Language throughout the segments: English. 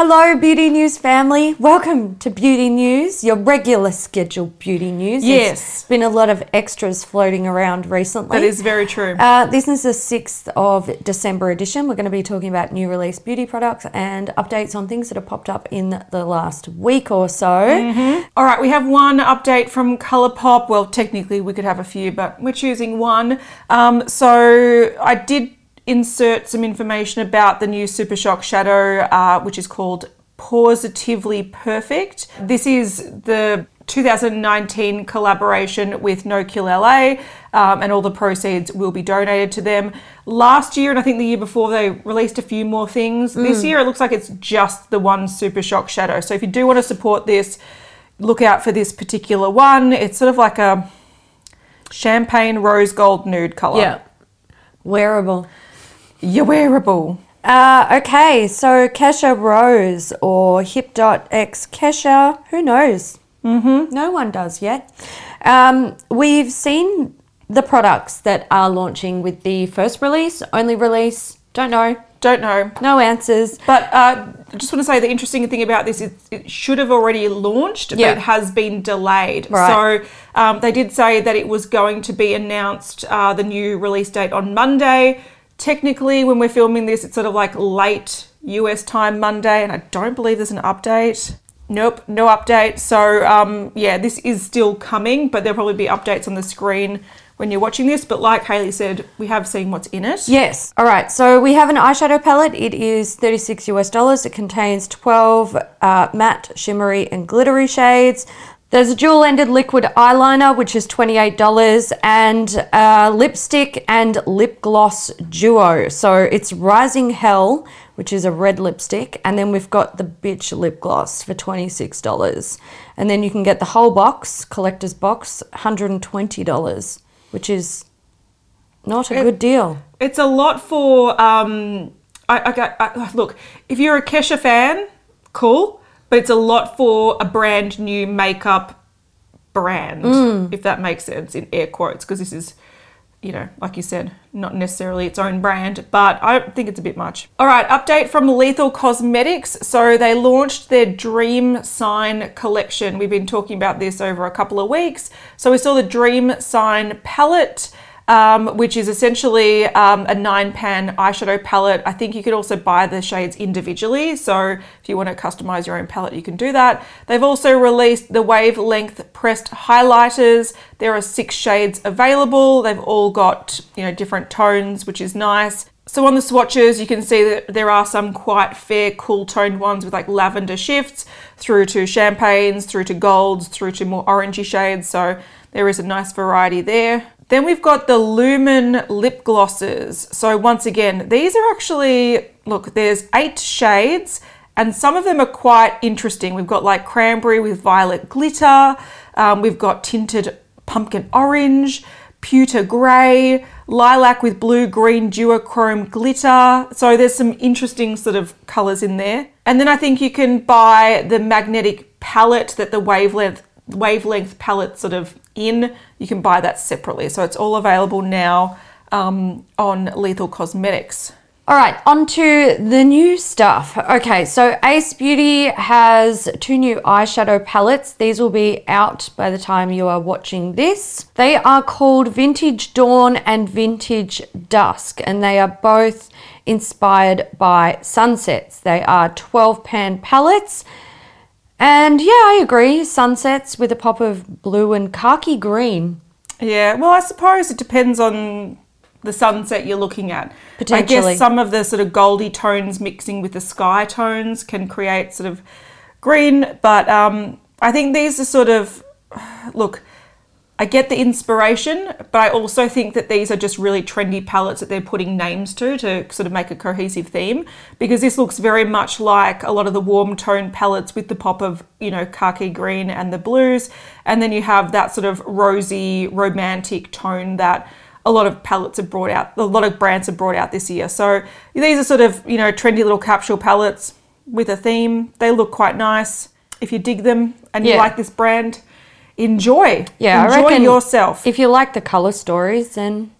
Hello, Beauty News family. Welcome to Beauty News, your regular scheduled beauty news. Yes. There's been a lot of extras floating around recently. That is very true. Uh, this is the 6th of December edition. We're going to be talking about new release beauty products and updates on things that have popped up in the last week or so. All right, we have one update from Colourpop. Well, technically we could have a few, but we're choosing one. Um, so I did insert some information about the new Super Shock Shadow, uh, which is called Positively Perfect. This is the 2019 collaboration with No Kill LA, um, and all the proceeds will be donated to them. Last year, and I think the year before, they released a few more things. This year, it looks like it's just the one Super Shock Shadow. So if you do want to support this, look out for this particular one. It's sort of like a champagne rose gold nude color. Yeah. Wearable. You're wearable. Uh, okay, so Kesha Rose or HipDot x Kesha, who knows? Mm-hmm. No one does yet. Um, we've seen the products that are launching with the first release, only release, don't know, Don't know. no answers. But uh, I just want to say the interesting thing about this is it should have already launched, Yeah. but it has been delayed. Right. So um, they did say that it was going to be announced uh, the new release date on Monday. Technically, when we're filming this, it's sort of like late US time Monday, and I don't believe there's an update. Nope, no update. So um, yeah, this is still coming, but there'll probably be updates on the screen when you're watching this. But like Haley said, we have seen what's in it. Yes. All right. So we have an eyeshadow palette. It is 36 US dollars. It contains 12 uh, matte, shimmery, and glittery shades. There's a dual ended liquid eyeliner, which is $28, and a lipstick and lip gloss duo. So it's Rising Hell, which is a red lipstick, and then we've got the Bitch lip gloss for $26. And then you can get the whole box, collector's box, $120, which is not a good deal. It's a lot for. Um, I, I, I, look, if you're a Kesha fan, cool, but it's a lot for a brand new makeup brand, mm. if that makes sense in air quotes, because this is, you know, like you said, not necessarily its own brand, but I think it's a bit much. All right, update from Lethal Cosmetics. So they launched their Dream Sign collection. We've been talking about this over a couple of weeks. So we saw the Dream Sign palette um, which is essentially um, a nine pan eyeshadow palette. I think you could also buy the shades individually. So if you want to customize your own palette, you can do that. They've also released the wavelength pressed highlighters. There are six shades available. They've all got, you know, different tones, which is nice. So on the swatches, you can see that there are some quite fair, cool toned ones with like lavender shifts through to champagnes, through to golds, through to more orangey shades. So there is a nice variety there. Then we've got the Lumen lip glosses. So once again, these are actually, look, there's eight shades and some of them are quite interesting. We've got like cranberry with violet glitter. Um, we've got tinted pumpkin orange, pewter grey, lilac with blue green duochrome glitter. So there's some interesting sort of colours in there. And then I think you can buy the magnetic palette that the wavelength wavelength palette sort of in. You can buy that separately. So it's all available now um, on Lethal Cosmetics. All right, on to the new stuff. Okay, so Ace Beauty has two new eyeshadow palettes. These will be out by the time you are watching this. They are called Vintage Dawn and Vintage Dusk, and they are both inspired by sunsets. They are 12 pan palettes. And yeah, I agree. Sunsets with a pop of blue and khaki green. Yeah, well, I suppose it depends on the sunset you're looking at. Potentially. I guess some of the sort of goldy tones mixing with the sky tones can create sort of green, but um, I think these are sort of look. I get the inspiration, but I also think that these are just really trendy palettes that they're putting names to to sort of make a cohesive theme. Because this looks very much like a lot of the warm tone palettes with the pop of, you know, khaki green and the blues. And then you have that sort of rosy, romantic tone that a lot of palettes have brought out, a lot of brands have brought out this year. So these are sort of, you know, trendy little capsule palettes with a theme. They look quite nice. If you dig them and you like this brand, enjoy. Yeah, enjoy I reckon yourself. If you like the color stories, then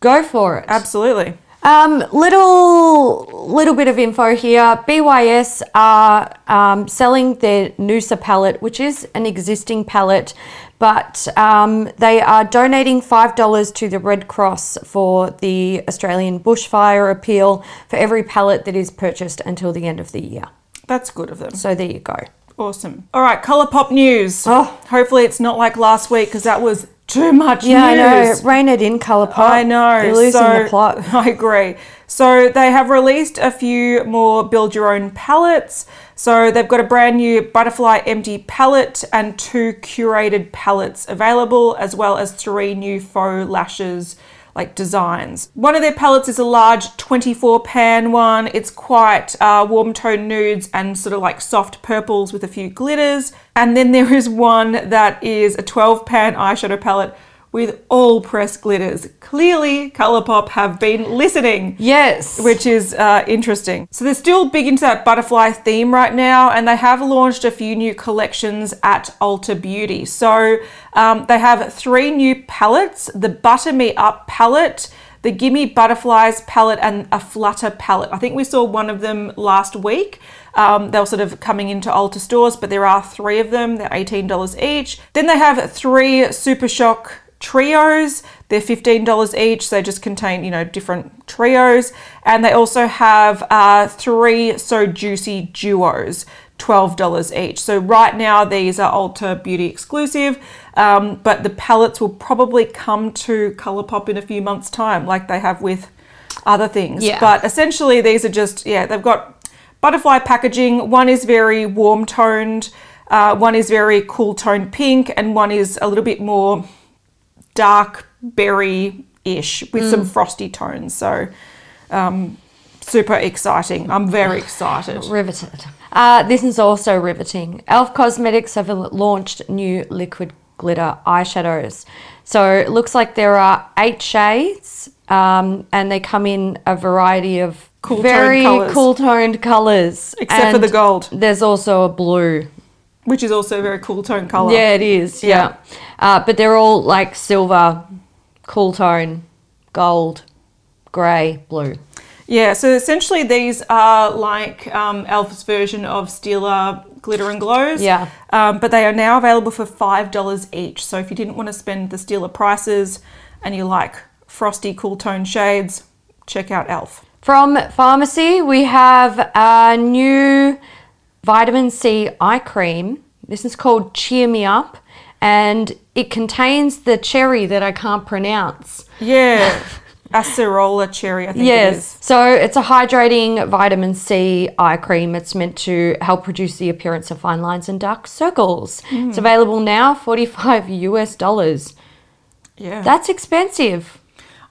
go for it. Absolutely. Um, little little bit of info here. BYS are um, selling their Noosa palette, which is an existing palette, but um, they are donating five dollars to the Red Cross for the Australian bushfire appeal for every palette that is purchased until the end of the year. That's good of them. So there you go. Awesome. All right, Colourpop news. Oh. Hopefully it's not like last week because that was too much Yeah, I know. news. Rein it in, Colourpop. I know. You're losing so, the plot. I agree. So they have released a few more build your own palettes. So they've got a brand new butterfly empty palette and two curated palettes available, as well as three new faux lashes like designs. One of their palettes is a large 24 pan one. It's quite uh, warm tone nudes and sort of like soft purples with a few glitters. And then there is one that is a 12 pan eyeshadow palette with all press glitters. Clearly, Colourpop have been listening. Yes. Which is uh, interesting. So they're still big into that butterfly theme right now, and they have launched a few new collections at Ulta Beauty. So um, they have three new palettes the Butter Me Up palette, the Gimme Butterflies palette, and a Flutter palette. I think we saw one of them last week. Um, they're sort of coming into Ulta stores, but there are three of them. They're $18 each. Then they have three Super Shock trios. They're $15 each. They just contain, you know, different trios. And they also have uh, three So Juicy duos, $12 each. So right now, these are Ulta Beauty exclusive, um, but the palettes will probably come to Colourpop in a few months' time, like they have with other things. Yeah. But essentially, these are just, yeah, they've got butterfly packaging. One is very warm toned, uh, one is very cool toned pink, and one is a little bit more dark berry ish with some frosty tones. So, um, super exciting. I'm very excited. Riveted. Uh, this is also riveting. Elf Cosmetics have launched new liquid glitter eyeshadows. So it looks like there are eight shades, um, and they come in a variety of Cool very cool toned colors. Except for the gold. There's also a blue. Which is also a very cool tone color. Yeah, it is. Yeah, Uh, but they're all like silver, cool tone, gold, grey, blue. Yeah, so essentially these are like um, Elf's version of Stila Glitter and Glows. Yeah. Um, but they are now available for $5 each. So if you didn't want to spend the Stila prices and you like frosty, cool tone shades, check out Elf. From Farmacy, we have a new vitamin C eye cream. This is called Cheer Me Up, and it contains the cherry that I can't pronounce. Yeah. Acerola cherry, I think it Yes. is. So it's a hydrating vitamin C eye cream. It's meant to help reduce the appearance of fine lines and dark circles. Mm. It's available now, 45 US dollars. Yeah. That's expensive.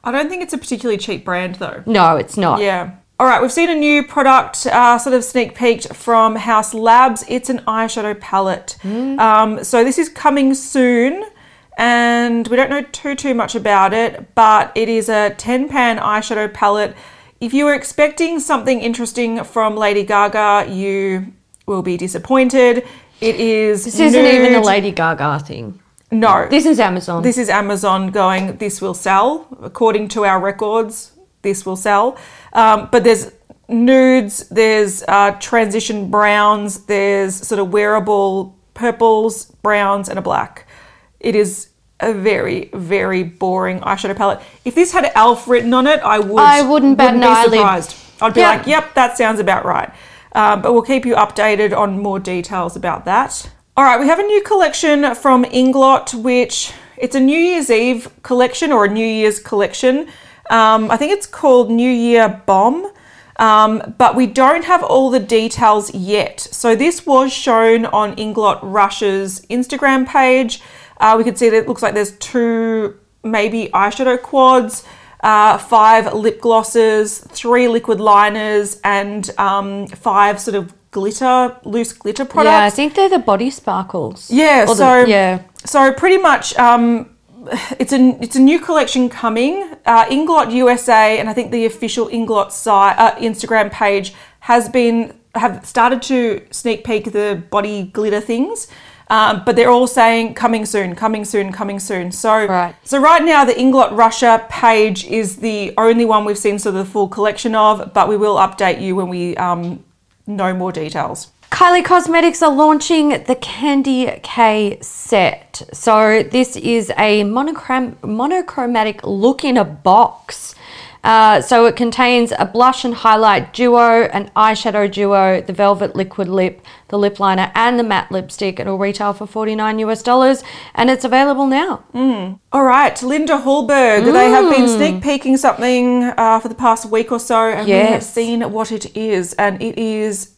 I don't think it's a particularly cheap brand though. No, it's not. Yeah. All right, we've seen a new product uh, sort of sneak peeked from Haus Labs. It's an eyeshadow palette. Um, so this is coming soon, and we don't know too too much about it, but it is a 10 pan eyeshadow palette. If you were expecting something interesting from Lady Gaga, you will be disappointed. It is This isn't even a Lady Gaga thing. No, This is Amazon. this is Amazon going, this will sell. According to our records, this will sell. Um, but there's nudes, there's uh, transition browns, there's sort of wearable purples, browns, and a black. It is a very, very boring eyeshadow palette. If this had Elf written on it, I would. I wouldn't bat an be eyelid. surprised. I'd be Yeah. like, yep, that sounds about right. Um, but we'll keep you updated on more details about that. All right, we have a new collection from Inglot, which it's a New Year's Eve collection or a New Year's collection. Um, I think it's called New Year Bomb, um, but we don't have all the details yet. So this was shown on Inglot Russia's Instagram page. Uh, we can see that it looks like there's two maybe eyeshadow quads, uh, five lip glosses, three liquid liners, and um, five sort of glitter, loose glitter products. yeah, I think they're the body sparkles. Yeah, Or the- so yeah. so pretty much um, it's a it's a new collection coming. Uh, Inglot USA and I think the official Inglot site uh, Instagram page has been have started to sneak peek the body glitter things. Um, but they're all saying coming soon, coming soon, coming soon. So, Right. so right now the Inglot Russia page is the only one we've seen sort of the full collection of, but we will update you when we um, know more details. Kylie Cosmetics are launching the Candy K set. So this is a monochrom- monochromatic look in a box. Uh, so it contains a blush and highlight duo, an eyeshadow duo, the velvet liquid lip, the lip liner, and the matte lipstick. It'll retail for 49 US dollars and it's available now. All right, Linda Hallberg. They have been Mm. sneak peeking something uh, for the past week or so, and we have seen what it is, and it is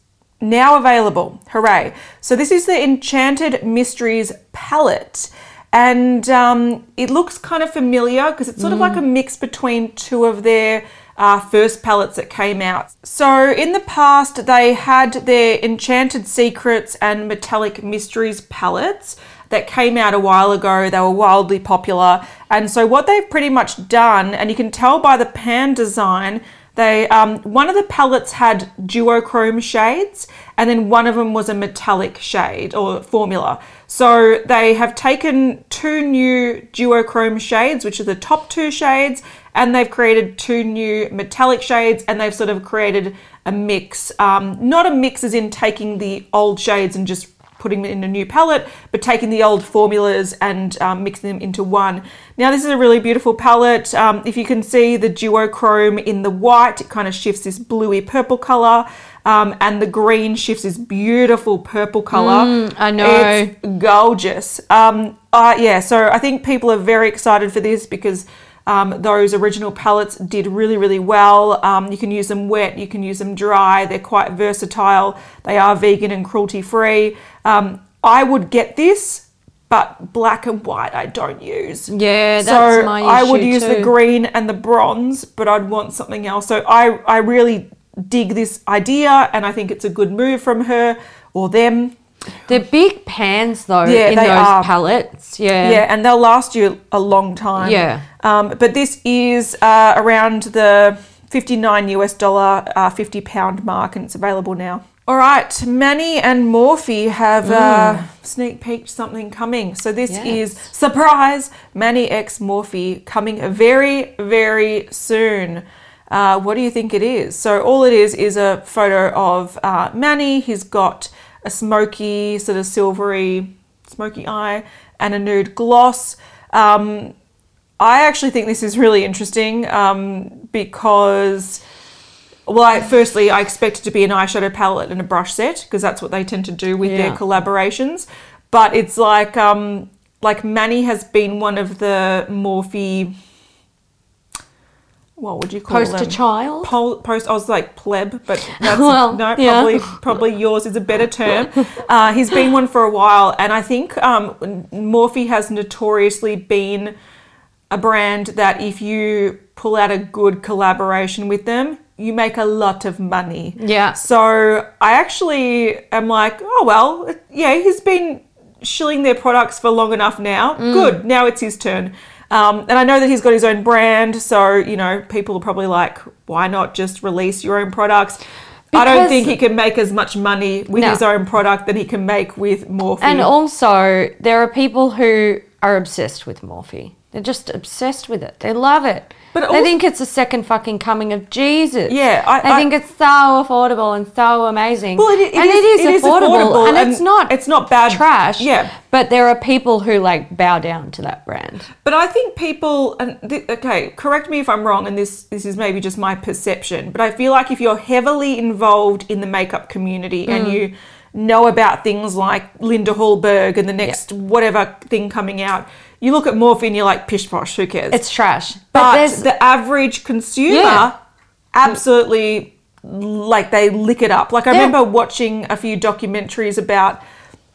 now available. Hooray! So this is the Enchanted Mysteries palette, and um, it looks kind of familiar because it's sort of like a mix between two of their uh, first palettes that came out. So in the past, they had their Enchanted Secrets and Metallic Mysteries palettes that came out a while ago. They were wildly popular. And so what they've pretty much done, and you can tell by the pan design, they um, one of the palettes had duochrome shades, and then one of them was a metallic shade or formula. So they have taken two new duochrome shades, which are the top two shades, and they've created two new metallic shades, and they've sort of created a mix. Um, not a mix as in taking the old shades and just putting them in a new palette, but taking the old formulas and um, mixing them into one. Now, this is a really beautiful palette. Um, if you can see the duochrome in the white, it kind of shifts this bluey purple color. Um, and the green shifts this beautiful purple color. I know. It's gorgeous. Um, uh, yeah, so I think people are very excited for this because um, those original palettes did really, really well. Um, you can use them wet, you can use them dry. They're quite versatile. They are vegan and cruelty free. Um, I would get this, but black and white I don't use. Yeah, that's so my issue I would use the green and the bronze, but I'd want something else. So I, I really dig this idea, and I think it's a good move from her or them. They're big pans though Yeah, in they those are. palettes. Yeah. Yeah, and they'll last you a long time. Yeah. Um, but this is uh, around the 59 US dollar, uh, 50 pound mark, and it's available now. All right, Manny and Morphe have uh, sneak peeked something coming. So this Yes. is surprise Manny X Morphe coming very, very soon. Uh, what do you think it is? So all it is is a photo of uh, Manny. He's got a smoky, sort of silvery, smoky eye and a nude gloss. Um, I actually think this is really interesting um, because, well, I, firstly, I expect it to be an eyeshadow palette and a brush set because that's what they tend to do with their collaborations. But it's like, um, like Manny has been one of the Morphe. What would you call Poster them? child? Pol- post. I was like pleb, but that's Well, no. yeah. Probably, probably yours is a better term. Uh, he's been one for a while, and I think um, Morphe has notoriously been a brand that if you pull out a good collaboration with them, you make a lot of money. Yeah. So I actually am like, oh well, yeah, he's been shilling their products for long enough now. Mm. Good. Now it's his turn. Um, and I know that he's got his own brand, so you know people are probably like, why not just release your own products? I don't think he can make as much money with No. his own product than he can make with Morphe. And also, there are people who are obsessed with Morphe. They're just obsessed with it. They love it. But they also- think it's the second fucking coming of Jesus. Yeah, I- they I- think it's so affordable and so amazing. Well, it- it and is- it is, it is affordable, affordable and, and it's not it's not bad- trash. yeah. but there are people who like bow down to that brand. But I think people, and th- okay, correct me if I'm wrong, and this this is maybe just my perception, but I feel like if you're heavily involved in the makeup community and mm. you know about things like Linda Hallberg and the next whatever thing coming out, you look at Morphe, you're like, pish posh, who cares? It's trash. But, but the average consumer Yeah. absolutely like they lick it up. Like I Yeah. remember watching a few documentaries about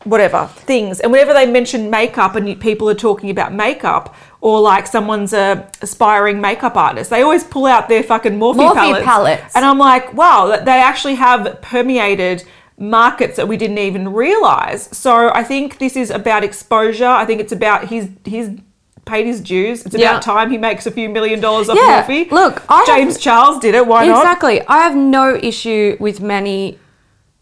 whatever things, and whenever they mention makeup and people are talking about makeup. Or like someone's a aspiring makeup artist, they always pull out their fucking Morphe, Morphe palettes. palettes. and I'm like, wow, that they actually have permeated markets that we didn't even realize. So I think this is about exposure. I think it's about he's he's paid his dues. It's about Yeah. time he makes a few million dollars off Yeah, Morphe. look, I have- James Charles did it. Why not? Exactly. I have no issue with Manny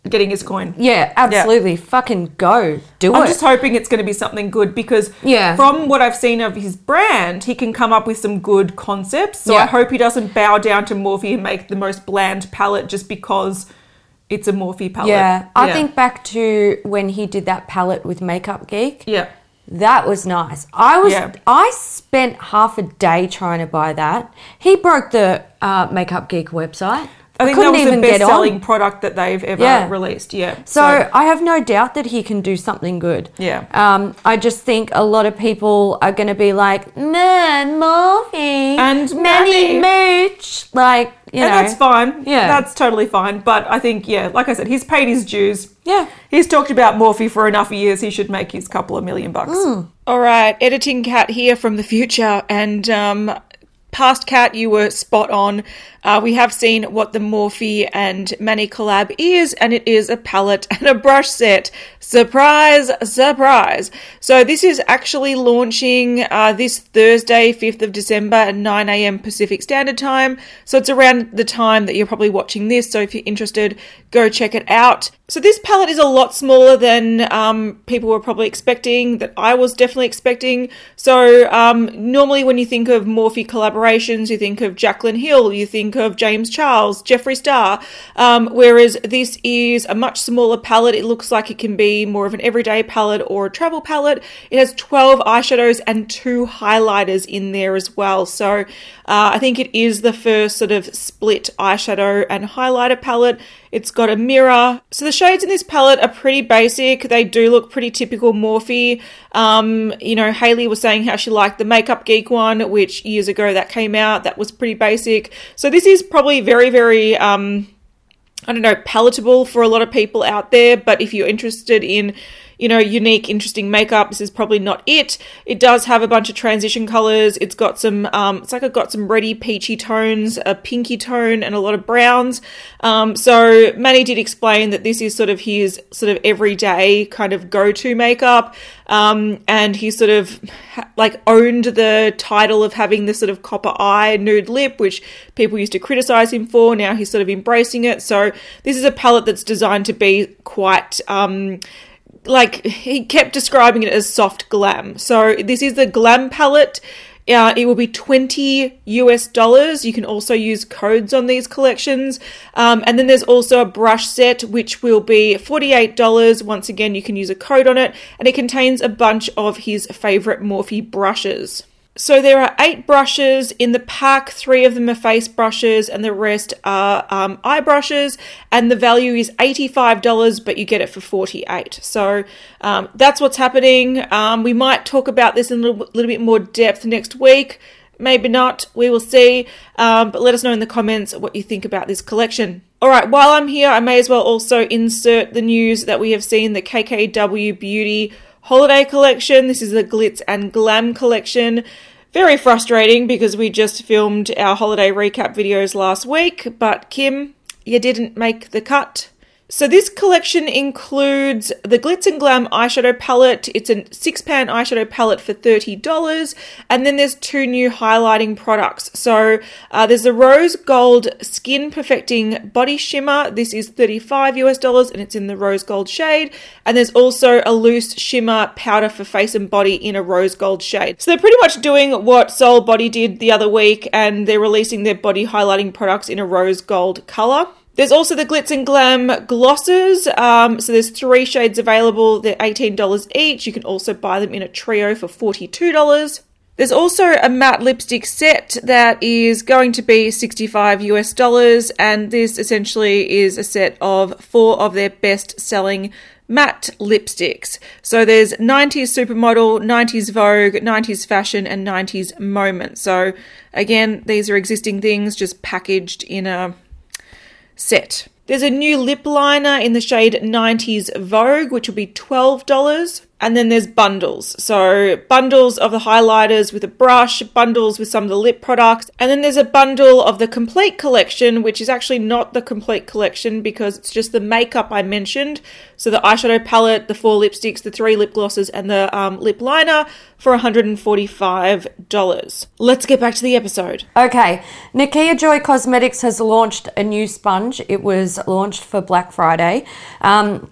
getting his coin. Yeah, absolutely. Fucking go. Do it. I'm just hoping it's going to be something good because Yeah. from what I've seen of his brand, he can come up with some good concepts. So Yeah. I hope he doesn't bow down to Morphe and make the most bland palette just because it's a Morphe palette. yeah. I think back to when he did that palette with Makeup Geek. Yeah. That was nice. I was Yeah. I spent half a day trying to buy that. He broke the uh, Makeup Geek website. I think that couldn't was even the best selling product that they've ever Yeah. released. Yeah. So, I have no doubt that he can do something good. Yeah. Um, I just think a lot of people are going to be like, man, Morphe And Manny Manny." Mooch, like you and know. that's fine. Yeah. That's totally fine. But I think, yeah, like I said, he's paid his dues. Yeah. He's talked about Morphe for enough years. He should make his couple of million bucks. Mm. All right, editing cat here from the future, and um, past cat, you were spot on. Uh, we have seen what the Morphe and Manny collab is, and it is a palette and a brush set. Surprise, surprise. So this is actually launching uh, this Thursday, 5th of December at 9 a.m. Pacific Standard Time. So it's around the time that you're probably watching this. So if you're interested, go check it out. So this palette is a lot smaller than um, people were probably expecting, that I was definitely expecting. So um, normally when you think of Morphe collaborations, you think of Jaclyn Hill, you think of James Charles, Jeffree Star, um, whereas this is a much smaller palette. It looks like it can be more of an everyday palette or a travel palette. It has 12 eyeshadows and two highlighters in there as well. So uh, I think it is the first sort of split eyeshadow and highlighter palette. It's got a mirror. So the shades in this palette are pretty basic. They do look pretty typical Morphe. Um, you know, Haley was saying how she liked the Makeup Geek one, which years ago that came out. That was pretty basic. So this is probably very, very um, I don't know, palatable for a lot of people out there. But if you're interested in, you know, unique, interesting makeup, this is probably not it. It does have a bunch of transition colors. It's got some, um, it's like I've got some reddy, peachy tones, a pinky tone, and a lot of browns. Um, so Manny did explain that this is sort of his sort of everyday kind of go-to makeup. Um, and he sort of ha- like owned the title of having this sort of copper eye nude lip, which people used to criticize him for. Now he's sort of embracing it. So this is a palette that's designed to be quite, um, like he kept describing it as soft glam. So this is the glam palette. Uh, it will be 20 US dollars. You can also use codes on these collections. Um, and then there's also a brush set, which will be $48. Once again, you can use a code on it, and it contains a bunch of his favorite Morphe brushes. So there are eight brushes in the pack. Three of them are face brushes, and the rest are um, eye brushes. And the value is eighty-five dollars, but you get it for forty-eight. So um, that's what's happening. Um, we might talk about this in a little, little bit more depth next week. Maybe not. We will see. Um, but let us know in the comments what you think about this collection. All right, while I'm here, I may as well also insert the news that we have seen the KKW Beauty holiday collection. This is the Glitz and Glam collection. Very frustrating because we just filmed our holiday recap videos last week, but Kim, you didn't make the cut. So this collection includes the Glitz and Glam eyeshadow palette. It's a six pan eyeshadow palette for $30. And then there's two new highlighting products. So uh, there's the Rose Gold Skin Perfecting Body Shimmer. This is 35 US dollars and it's in the rose gold shade. And there's also a loose shimmer powder for face and body in a rose gold shade. So they're pretty much doing what Soul Body did the other week and they're releasing their body highlighting products in a rose gold color. There's also the Glitz and Glam glosses. Um, so there's three shades available. They're $18 each. You can also buy them in a trio for $42. There's also a matte lipstick set that is going to be 65 US dollars, and this essentially is a set of four of their best selling matte lipsticks. So there's 90s supermodel, 90s Vogue, 90s fashion, and 90s moment. So again, these are existing things just packaged in a set. There's a new lip liner in the shade 90s Vogue, which will be $12. And then there's bundles. So, bundles of the highlighters with a brush, bundles with some of the lip products. And then there's a bundle of the complete collection, which is actually not the complete collection because it's just the makeup I mentioned. So, the eyeshadow palette, the four lipsticks, the three lip glosses, and the um, lip liner for $145. Let's get back to the episode. Okay, Nikia Joy Cosmetics has launched a new sponge. It was launched for Black Friday. Um,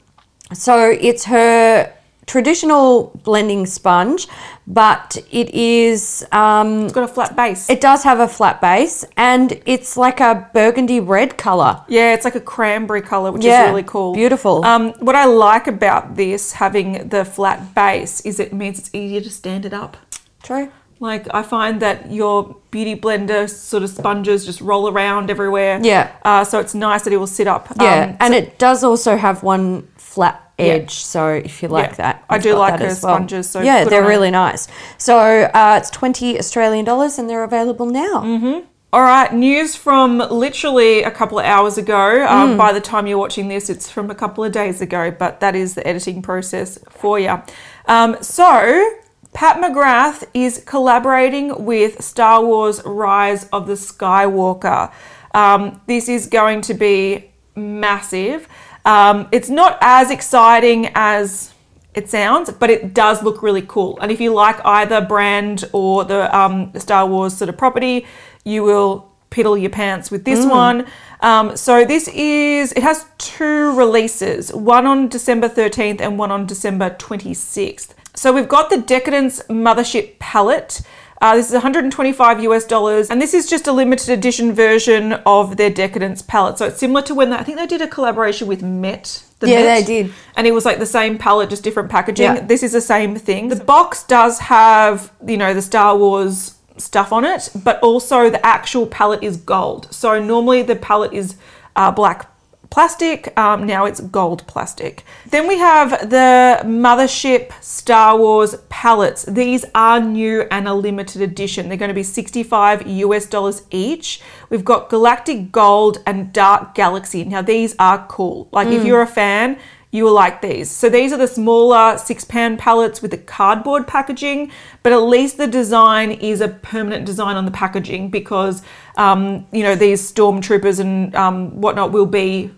so it's her traditional blending sponge, but it is. Um, It's got a flat base. it does have a flat base, and it's like a burgundy red color. Yeah, it's like a cranberry color, which Yeah, is really cool. beautiful. Um, what I like about this having the flat base is it means it's easier to stand it up. True. Like I find that your beauty blender sort of sponges just roll around everywhere. Yeah. Uh, so it's nice that it will sit up. Yeah, Um, and so- it does also have one flat edge. So if you like that, I do got like that her as well. sponges, so yeah, they're on really nice. So uh, it's twenty Australian dollars, and they're available now. Mm-hmm. All right, news from literally a couple of hours ago. Um, by the time you're watching this, it's from a couple of days ago, but that is the editing process for you. Um, so, Pat McGrath is collaborating with Star Wars Rise of the Skywalker. Um, this is going to be massive. Um, it's not as exciting as it sounds, but it does look really cool. And if you like either brand or the, um, Star Wars sort of property, you will piddle your pants with this one. Um, so this is it has two releases, one on December 13th and one on December 26th. So we've got the Decadence Mothership palette. Uh, this is 125 US dollars, and this is just a limited edition version of their Decadence palette. So it's similar to when they, I think they did a collaboration with Met. the Yeah, Met, they did. and it was like the same palette, just different packaging. Yeah. This is the same thing. The box does have, you know, the Star Wars stuff on it, but also the actual palette is gold. So normally the palette is uh, black plastic. Um, now it's gold plastic. Then we have the Mothership Star Wars palettes. These are new and a limited edition. They're going to be 65 US dollars each. We've got Galactic Gold and Dark Galaxy. Now these are cool. Like if you're a fan, you will like these. So these are the smaller six pan palettes with the cardboard packaging, but at least the design is a permanent design on the packaging because, um, you know, these stormtroopers and um, whatnot will be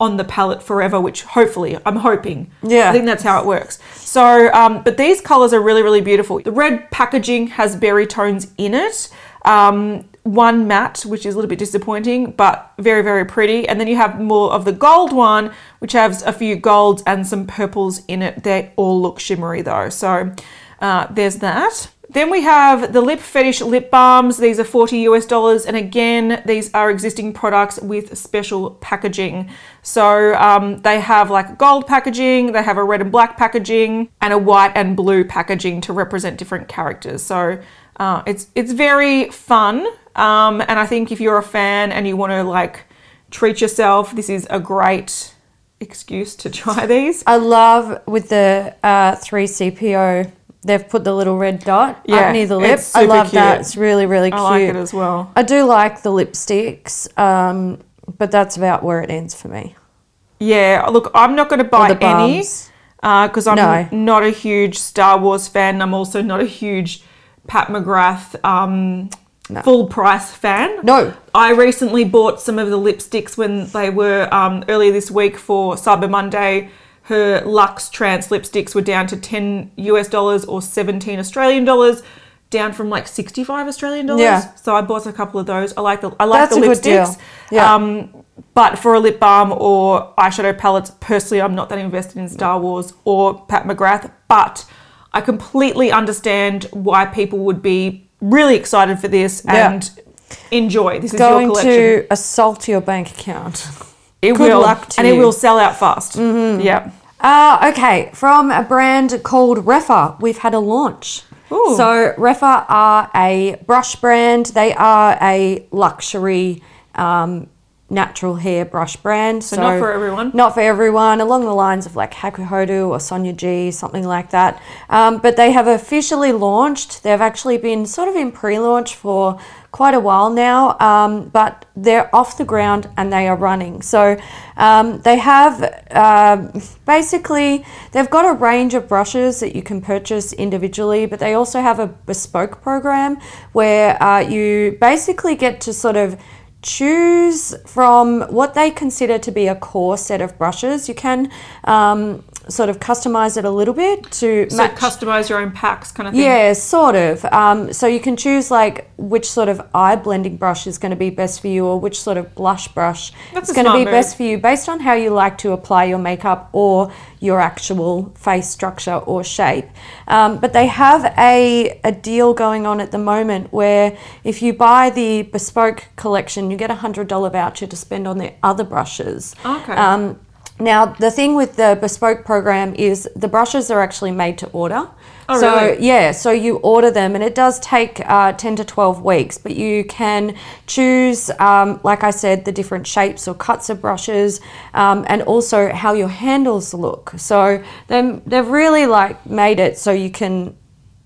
on the palette forever, which hopefully, I'm hoping. Yeah. I think that's how it works. So, um, but these colors are really, really beautiful. The red packaging has berry tones in it. Um, one matte, which is a little bit disappointing, but very, very pretty. And then you have more of the gold one, which has a few golds and some purples in it. They all look shimmery though. So uh, there's that. Then we have the Lip Fetish lip balms. These are 40 US dollars. And again, these are existing products with special packaging. So um, they have like gold packaging, they have a red and black packaging, and a white and blue packaging to represent different characters. So uh, it's it's very fun. Um, and I think if you're a fan and you want to like treat yourself, this is a great excuse to try these. I love with the uh, 3CPO, they've put the little red dot Yeah, up near the lip. I love that. It's really, really cute. I like it as well. I do like the lipsticks, um, but that's about where it ends for me. Yeah, look, I'm not going to buy any because I'm No. not a huge Star Wars fan. I'm also not a huge Pat McGrath um, full price fan. No. I recently bought some of the lipsticks when they were um, earlier this week for Cyber Monday. Her LuxeTrance lipsticks were down to 10 US dollars or 17 Australian dollars, down from like 65 Australian dollars. Yeah. So I bought a couple of those. I like the I like That's the a good deal. lipsticks. Yeah. Um, but for a lip balm or eyeshadow palettes, personally, I'm not that invested in Star Wars or Pat McGrath. But I completely understand why people would be really excited for this Yeah. and enjoy. This is your Going collection. to assault your bank account. it good will, luck to and it you. will sell out fast. Mm-hmm. Yeah. Uh, okay, from a brand called Rephr, we've had a launch. Ooh. So Rephr are a brush brand. They are a luxury um, natural hair brush brand. So, not for everyone. Not for everyone, along the lines of like Hakuhodo or Sonia G, something like that. Um, but they have officially launched. They've actually been sort of in pre launch for quite a while now, um, but they're off the ground and they are running. So um, they have uh, basically they've got a range of brushes that you can purchase individually, but they also have a bespoke program where uh, you basically get to sort of choose from what they consider to be a core set of brushes. You can um, sort of customize it a little bit to So match. customize your own packs kind of thing. Yeah, sort of. Um, so you can choose like which sort of eye blending brush is going to be best for you, or which sort of blush brush That's is going to be move. best for you, based on how you like to apply your makeup or your actual face structure or shape. Um, but they have a a deal going on at the moment where if you buy the bespoke collection, you get a hundred dollar voucher to spend on the other brushes. Okay. Um, now, the thing with the bespoke program is the brushes are actually made to order. Oh, so, really? yeah, so you order them and it does take uh, 10 to 12 weeks, but you can choose, um, like I said, the different shapes or cuts of brushes um, and also how your handles look. So, they've really like made it so you can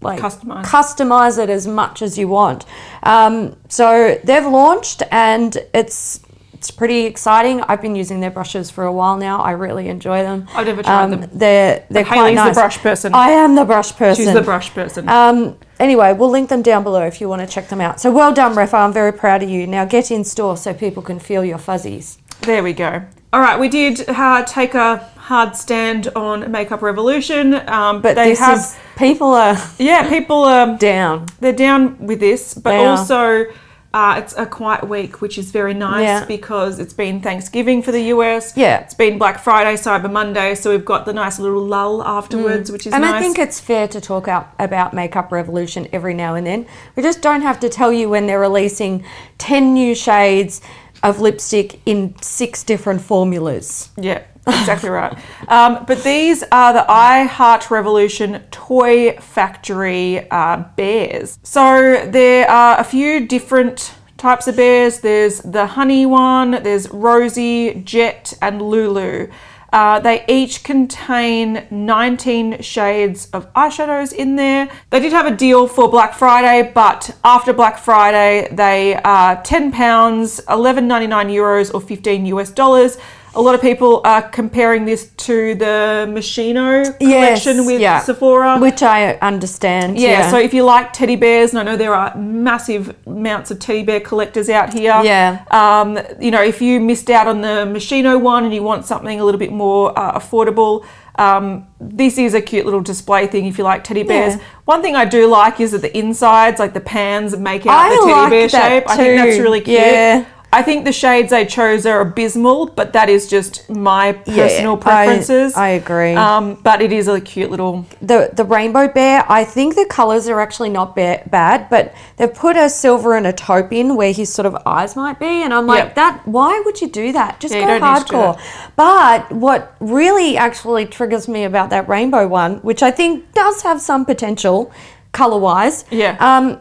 like Customize. customize it as much as you want. Um, so they've launched and it's it's pretty exciting. I've been using their brushes for a while now. I really enjoy them. I've never tried them. They're they're quite Hayley's the brush person. I am the brush person. She's the brush person. Um, anyway, we'll link them down below if you want to check them out. So well done, Rephr. I'm very proud of you. Now get in store so people can feel your fuzzies. There we go. All right, we did uh, take a hard stand on Makeup Revolution, um, But they have, is people are yeah, people are down. they're down with this, but are. also uh, it's a quiet week, which is very nice Yeah. because it's been Thanksgiving for the US. Yeah. it's been Black Friday, Cyber Monday, so we've got the nice little lull afterwards, which is Mm. And nice. I think it's fair to talk out about Makeup Revolution every now and then. We just don't have to tell you when they're releasing 10 new shades of lipstick in six different formulas. Yeah, exactly right. Um, but these are the I Heart Revolution Toy Factory uh, bears. So there are a few different types of bears. There's the honey one, there's Rosie, Jet, and Lulu. Uh, they each contain 19 shades of eyeshadows in there. They did have a deal for Black Friday, but after Black Friday, they are 10 pounds, 11.99 euros, or 15 US dollars. A lot of people are comparing this to the Moschino collection with yeah. Sephora. Which I understand. yeah, so if you like teddy bears, and I know there are massive amounts of teddy bear collectors out here. Yeah. Um, you know, if you missed out on the Moschino one and you want something a little bit more uh, affordable, um, this is a cute little display thing if you like teddy bears. Yeah. One thing I do like is that the insides, like the pans, make out I the teddy like bear that shape. I think that's too. really cute. Yeah. I think the shades they chose are abysmal, but that is just my personal I- preferences. I agree. Um, but it is a cute little. the the rainbow bear, I think the colors are actually not ba- bad, but they've put a silver and a taupe in where his sort of eyes might be, and I'm like, Yep. that. Why would you do that? Just Yeah, go don't need to do hardcore. But what really actually triggers me about that rainbow one, which I think does have some potential, color wise, Yeah. um,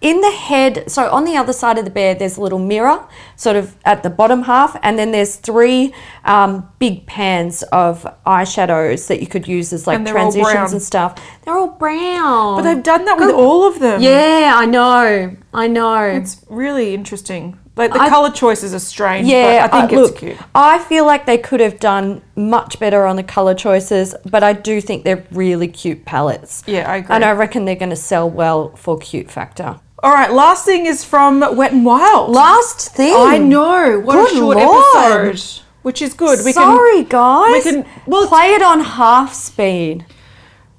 in the head, so on the other side of the bear, there's a little mirror, sort of at the bottom half, and then there's three um, big pans of eyeshadows that you could use as like And they're all transitions and stuff. They're all brown. But they've done that with all of them. yeah, I know, I know. It's really interesting. Like the I- color choices are strange, yeah, but I think it's look, cute. I feel like they could have done much better on the color choices, but I do think they're really cute palettes. Yeah, I agree. And I reckon they're going to sell well for cute factor. All right, last thing is from Wet and Wild. Last thing. I know. What Good a short Lord. episode. Which is good. We Sorry, can guys. we can- well, play it on half speed.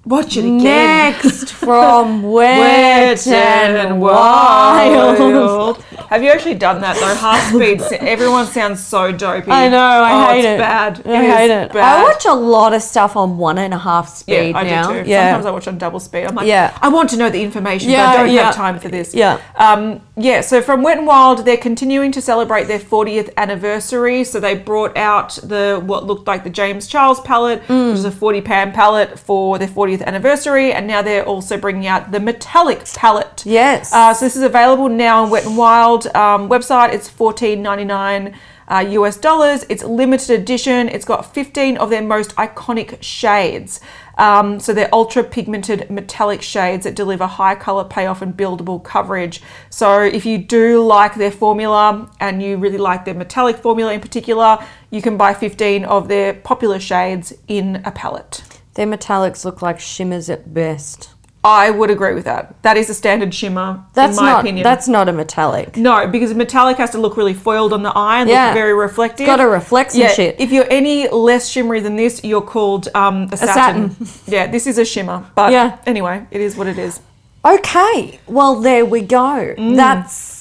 watch it again. Next from Wet and Wild. Have you actually done that though? Half speed. Everyone sounds so dopey. I know. I oh, hate it's it. Bad. I is hate it. Bad. I watch a lot of stuff on one and a half speed Yeah, I now. do too. Yeah. Sometimes I watch on double speed. I'm like, Yeah. I want to know the information, Yeah, but I don't yeah. have time for this. Yeah. Um, yeah, so from Wet and Wild, they're continuing to celebrate their 40th anniversary. So they brought out the what looked like the James Charles palette, Mm. which is a 40 pan palette for their 40th anniversary, and now they're also bringing out the metallic palette. Yes. Uh, so this is available now on Wet and Wild. Um, website, it's fourteen ninety nine uh, US dollars. It's limited edition. It's got 15 of their most iconic shades. Um, so they're ultra pigmented metallic shades that deliver high color payoff and buildable coverage. So if you do like their formula and you really like their metallic formula in particular, you can buy 15 of their popular shades in a palette. Their metallics look like shimmers at best. I would agree with that. That is a standard shimmer, That's in my not opinion. that's not a metallic. No, because metallic has to look really foiled on the eye and Yeah. look very reflective. Gotta reflect some yeah, shit. If you're any less shimmery than this, you're called um, a, satin. satin. yeah, this is a shimmer. But Yeah. anyway, it is what it is. Okay, well there we go. Mm. That's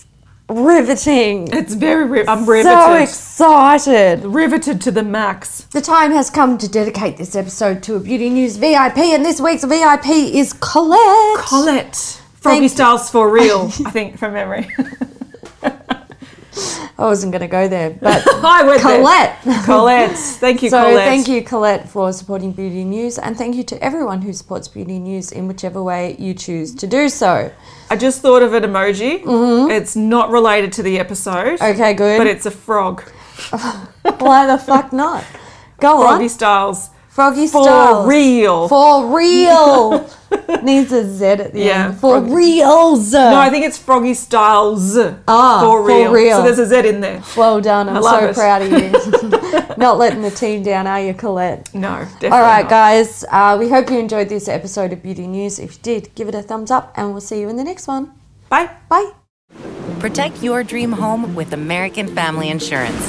riveting. It's very, ri- I'm riveted. So excited. riveted to the max. The time has come to dedicate this episode to a Beauty News VIP, and this week's VIP is Colette. Colette. Froggy Thank- Styles for real, I think, from memory. I wasn't going to go there, but I went there. Colette. Colette. Thank you, So Colette. thank you, Colette, for supporting Beauty News, and thank you to everyone who supports Beauty News in whichever way you choose to do so. I just thought of an emoji. It's not related to the episode. Mm-hmm. Okay, good. But it's a frog. Why the fuck not? Go Froggy on. Styles. Froggy For Styles. real. For real. Needs a Z at the Yeah, end. For Froggy- reals. No, I think it's Froggy Styles. Ah, for for real. real. So there's a Z in there. Well done. I'm love so it. proud of you. not letting the team down, are you, Colette? No, definitely. All right, not. guys. Uh, we hope you enjoyed this episode of Beauty News. If you did, give it a thumbs up, and we'll see you in the next one. Bye. Bye. Protect your dream home with American Family Insurance.